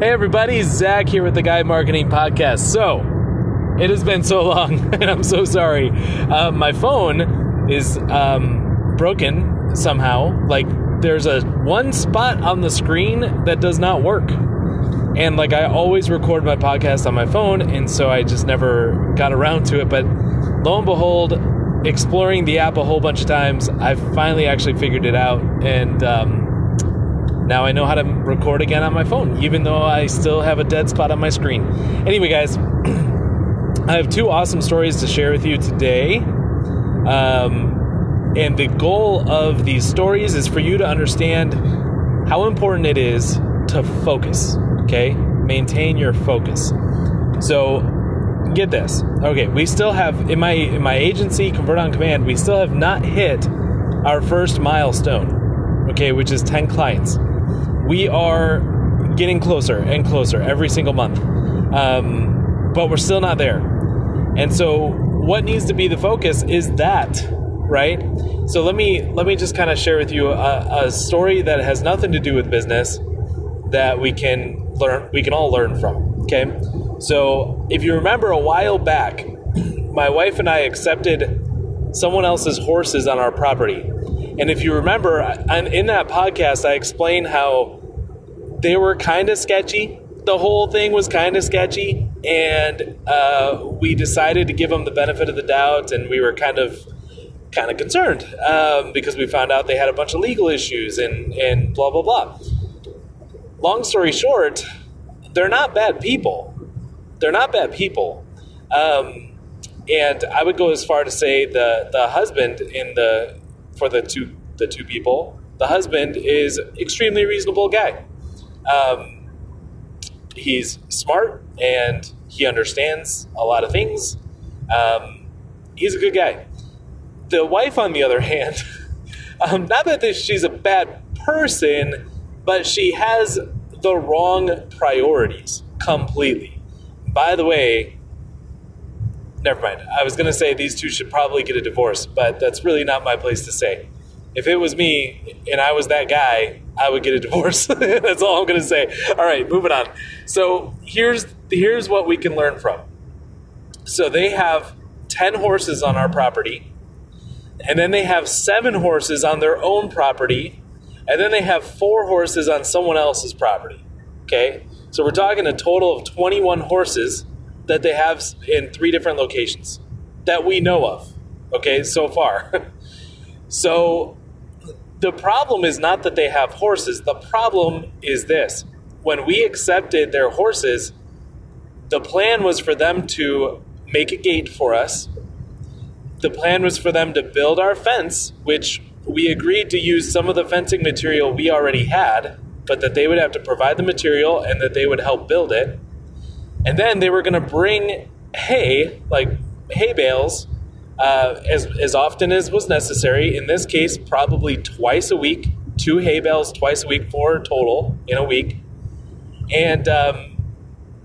Hey, everybody, Zach here with the Guy Marketing Podcast. So, it has been so long, and I'm so sorry. Uh, my phone is um, broken somehow. Like, there's a one spot on the screen that does not work. And, like, I always record my podcast on my phone, and so I just never got around to it. But lo and behold, exploring the app a whole bunch of times, I finally actually figured it out. And, um, now I know how to record again on my phone, even though I still have a dead spot on my screen. Anyway, guys, I have two awesome stories to share with you today. Um, and the goal of these stories is for you to understand how important it is to focus, okay? Maintain your focus. So, get this. Okay, we still have in my in my agency Convert on Command, we still have not hit our first milestone, okay, which is 10 clients we are getting closer and closer every single month, um, but we're still not there. And so, what needs to be the focus is that, right? So let me let me just kind of share with you a, a story that has nothing to do with business that we can learn. We can all learn from. Okay, so if you remember a while back, my wife and I accepted someone else's horses on our property. And if you remember, in that podcast, I explained how they were kind of sketchy. The whole thing was kind of sketchy, and uh, we decided to give them the benefit of the doubt, and we were kind of kind of concerned um, because we found out they had a bunch of legal issues and and blah blah blah. Long story short, they're not bad people. They're not bad people. Um, and I would go as far to say the the husband in the for the two the two people, the husband is extremely reasonable guy. Um, he's smart and he understands a lot of things. Um, he's a good guy. The wife, on the other hand, um, not that she's a bad person, but she has the wrong priorities completely. By the way, never mind. I was going to say these two should probably get a divorce, but that's really not my place to say. If it was me and I was that guy, I would get a divorce. That's all I'm going to say. All right, moving on. So here's here's what we can learn from. So they have ten horses on our property, and then they have seven horses on their own property, and then they have four horses on someone else's property. Okay, so we're talking a total of 21 horses that they have in three different locations that we know of. Okay, so far. so the problem is not that they have horses. The problem is this. When we accepted their horses, the plan was for them to make a gate for us. The plan was for them to build our fence, which we agreed to use some of the fencing material we already had, but that they would have to provide the material and that they would help build it. And then they were going to bring hay, like hay bales, uh, as, as often as was necessary. In this case, probably twice a week, two hay bales twice a week, four total in a week. And um,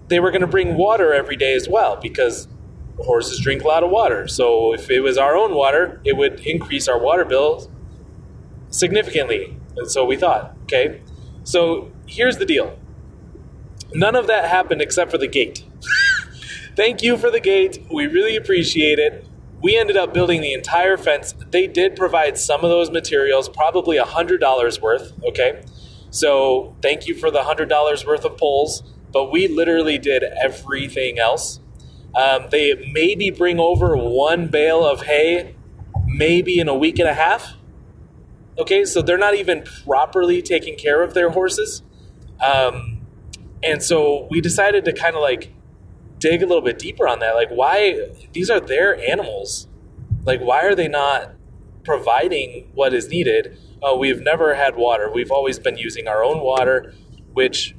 they were going to bring water every day as well because horses drink a lot of water. So if it was our own water, it would increase our water bill significantly. And so we thought, okay. So here's the deal none of that happened except for the gate. Thank you for the gate. We really appreciate it we ended up building the entire fence. They did provide some of those materials, probably $100 worth, okay? So thank you for the $100 worth of poles, but we literally did everything else. Um, they maybe bring over one bale of hay, maybe in a week and a half. Okay, so they're not even properly taking care of their horses. Um, and so we decided to kind of like dig a little bit deeper on that. Like, why these are their animals? Like, why are they not providing what is needed? Uh, we've never had water. We've always been using our own water, which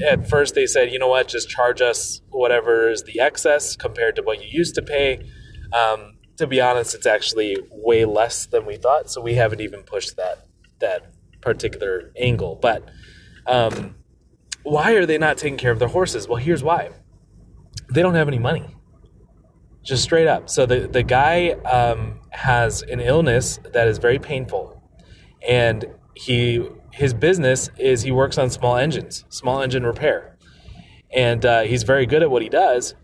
at first they said, you know what, just charge us whatever is the excess compared to what you used to pay. Um, to be honest, it's actually way less than we thought, so we haven't even pushed that that particular angle. But um, why are they not taking care of their horses? Well, here's why they don't have any money. Just straight up. So the, the guy um, has an illness that is very painful. And he his business is he works on small engines, small engine repair. and uh, he's very good at what he does.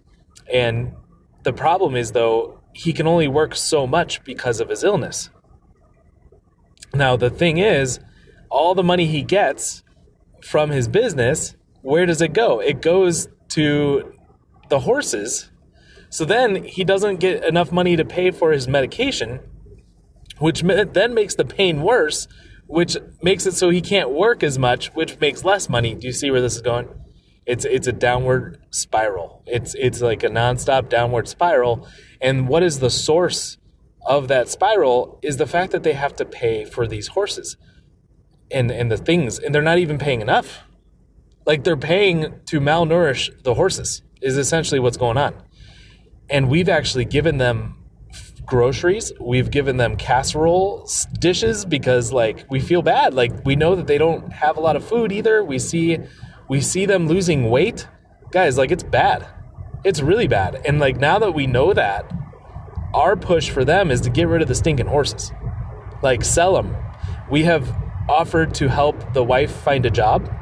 And the problem is, though, he can only work so much because of his illness. Now, the thing is, all the money he gets from his business, where does it go? It goes to the horses. So then he doesn't get enough money to pay for his medication, which then makes the pain worse, which makes it so he can't work as much, which makes less money. Do you see where this is going? It's it's a downward spiral. It's it's like a nonstop downward spiral. And what is the source of that spiral is the fact that they have to pay for these horses and and the things and they're not even paying enough like they're paying to malnourish the horses is essentially what's going on. And we've actually given them groceries. We've given them casserole dishes because like we feel bad. Like we know that they don't have a lot of food either. We see we see them losing weight. Guys like it's bad. It's really bad. And like now that we know that our push for them is to get rid of the stinking horses. Like sell them we have offered to help the wife find a job.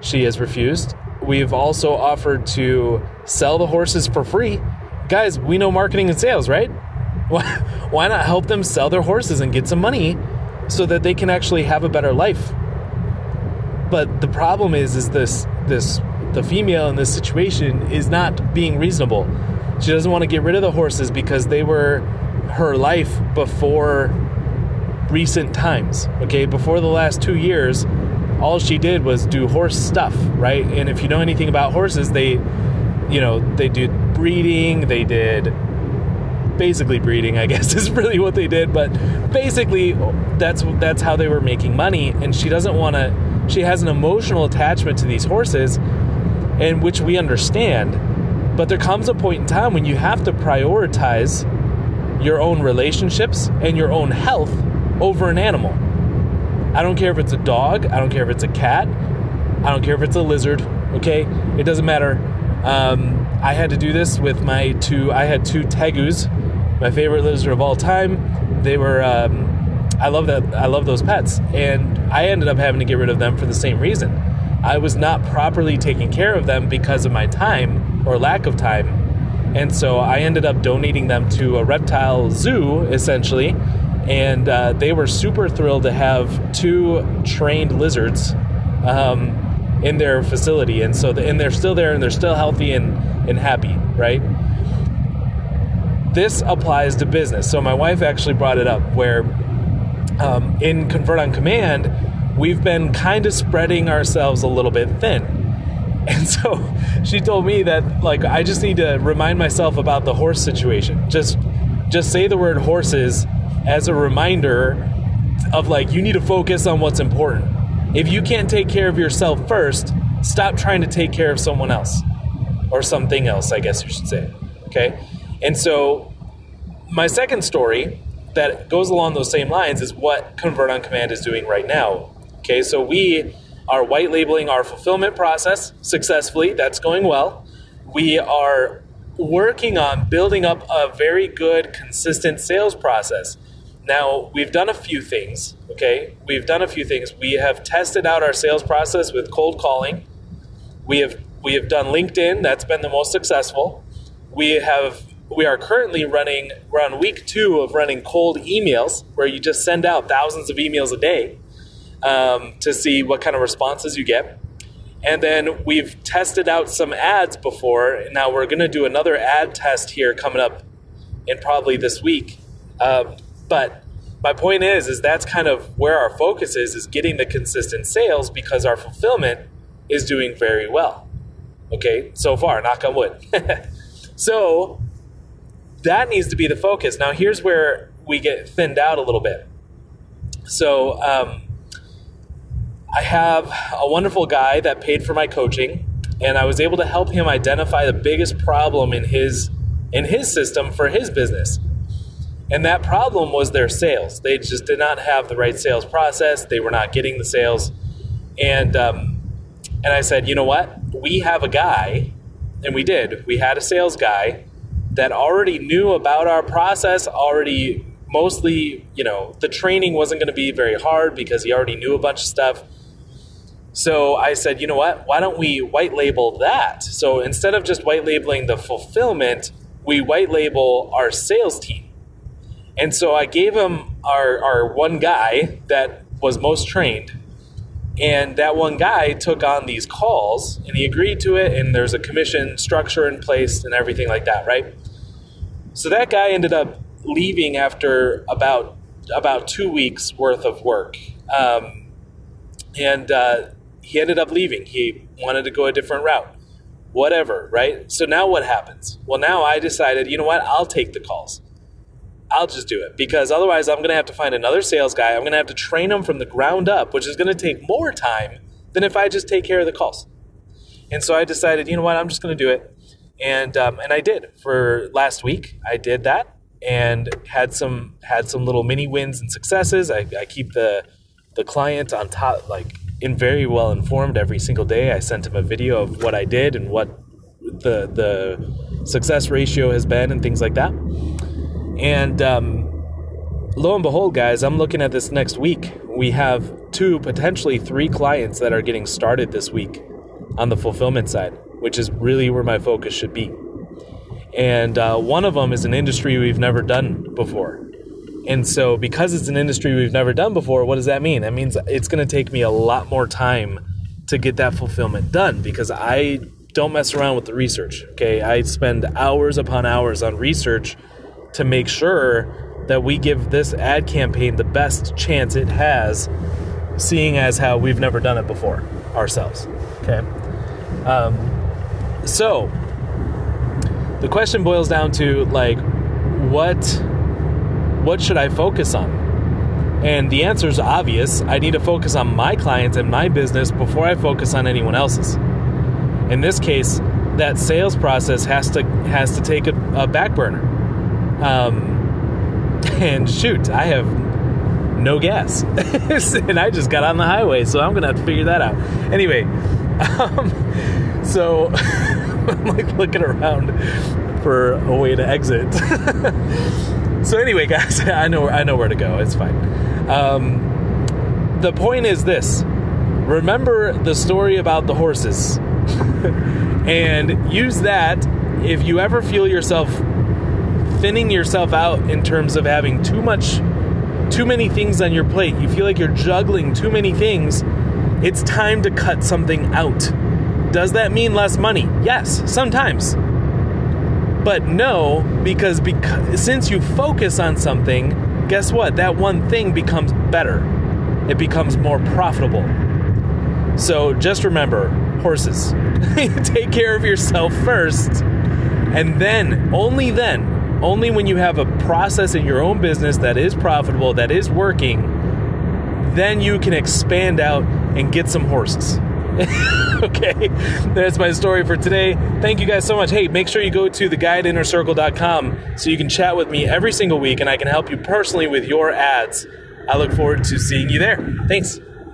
She has refused. We've also offered to sell the horses for free. Guys, we know marketing and sales, right? Why not help them sell their horses and get some money so that they can actually have a better life? But the problem is is this this the female in this situation is not being reasonable. She doesn't want to get rid of the horses because they were her life before recent times. Okay, before the last two years, all she did was do horse stuff, right? And if you know anything about horses, they, you know, they did breeding, they did basically breeding, I guess is really what they did. But basically, that's that's how they were making money. And she doesn't want to. She has an emotional attachment to these horses, and which we understand. But there comes a point in time when you have to prioritize your own relationships and your own health over an animal. I don't care if it's a dog, I don't care if it's a cat, I don't care if it's a lizard, okay? It doesn't matter. Um, I had to do this with my two, I had two tegus, my favorite lizard of all time. They were, um, I love that, I love those pets. And I ended up having to get rid of them for the same reason. I was not properly taking care of them because of my time or lack of time. And so I ended up donating them to a reptile zoo, essentially, and uh, they were super thrilled to have two trained lizards um, in their facility, and so the, and they're still there and they're still healthy and and happy, right? This applies to business. So my wife actually brought it up where um, in Convert on Command, we've been kind of spreading ourselves a little bit thin. And so she told me that like I just need to remind myself about the horse situation. Just just say the word horses as a reminder of like you need to focus on what's important. If you can't take care of yourself first, stop trying to take care of someone else or something else, I guess you should say. Okay? And so my second story that goes along those same lines is what Convert on Command is doing right now. Okay, so we are white labeling our fulfillment process successfully. That's going well. We are working on building up a very good, consistent sales process. Now, we've done a few things, okay? We've done a few things. We have tested out our sales process with cold calling. We have we have done LinkedIn, that's been the most successful. We have we are currently running we're on week 2 of running cold emails where you just send out thousands of emails a day um, to see what kind of responses you get. And then we've tested out some ads before. Now we're going to do another ad test here coming up in probably this week. Uh, but my point is, is that's kind of where our focus is, is getting the consistent sales because our fulfillment is doing very well. Okay, so far, knock on wood. so that needs to be the focus. Now, here's where we get thinned out a little bit. So, um, I have a wonderful guy that paid for my coaching, and I was able to help him identify the biggest problem in his in his system for his business. And that problem was their sales. They just did not have the right sales process. They were not getting the sales. And um, and I said, you know what? We have a guy, and we did. We had a sales guy that already knew about our process, already mostly, you know, the training wasn't going to be very hard because he already knew a bunch of stuff. So I said, you know what? Why don't we white label that? So instead of just white labeling the fulfillment, we white label our sales team. And so I gave him our, our one guy that was most trained. And that one guy took on these calls and he agreed to it. And there's a commission structure in place and everything like that, right? So that guy ended up leaving after about about two weeks worth of work. Um, and uh, he ended up leaving. He wanted to go a different route. Whatever, right? So now what happens? Well, now I decided, you know what? I'll take the calls. I'll just do it because otherwise I'm going to have to find another sales guy. I'm going to have to train him from the ground up, which is going to take more time than if I just take care of the calls. And so I decided, you know what? I'm just going to do it. And um, and I did for last week. I did that and had some had some little mini wins and successes. I, I keep the the client on top, like in very well informed every single day. I sent him a video of what I did and what the the success ratio has been and things like that. And um, lo and behold, guys, I'm looking at this next week. We have two, potentially three clients that are getting started this week on the fulfillment side, which is really where my focus should be. And uh, one of them is an industry we've never done before. And so, because it's an industry we've never done before, what does that mean? That means it's going to take me a lot more time to get that fulfillment done because I don't mess around with the research. Okay. I spend hours upon hours on research to make sure that we give this ad campaign the best chance it has, seeing as how we've never done it before ourselves. Okay. Um, so, the question boils down to like, what what should I focus on? And the answer is obvious. I need to focus on my clients and my business before I focus on anyone else's. In this case, that sales process has to has to take a, a back burner. Um, and shoot, I have no gas, and I just got on the highway, so I'm gonna have to figure that out. Anyway, um, so I'm like looking around for a way to exit. so anyway, guys, I know I know where to go. It's fine. Um, the point is this: remember the story about the horses, and use that if you ever feel yourself thinning yourself out in terms of having too much, too many things on your plate. You feel like you're juggling too many things. It's time to cut something out. Does that mean less money? Yes, sometimes. But no, because, because since you focus on something, guess what? That one thing becomes better. It becomes more profitable. So just remember, horses, take care of yourself first, and then, only then, only when you have a process in your own business that is profitable, that is working, then you can expand out and get some horses. okay, that's my story for today. Thank you guys so much. Hey, make sure you go to theguideinnercircle.com so you can chat with me every single week and I can help you personally with your ads. I look forward to seeing you there. Thanks.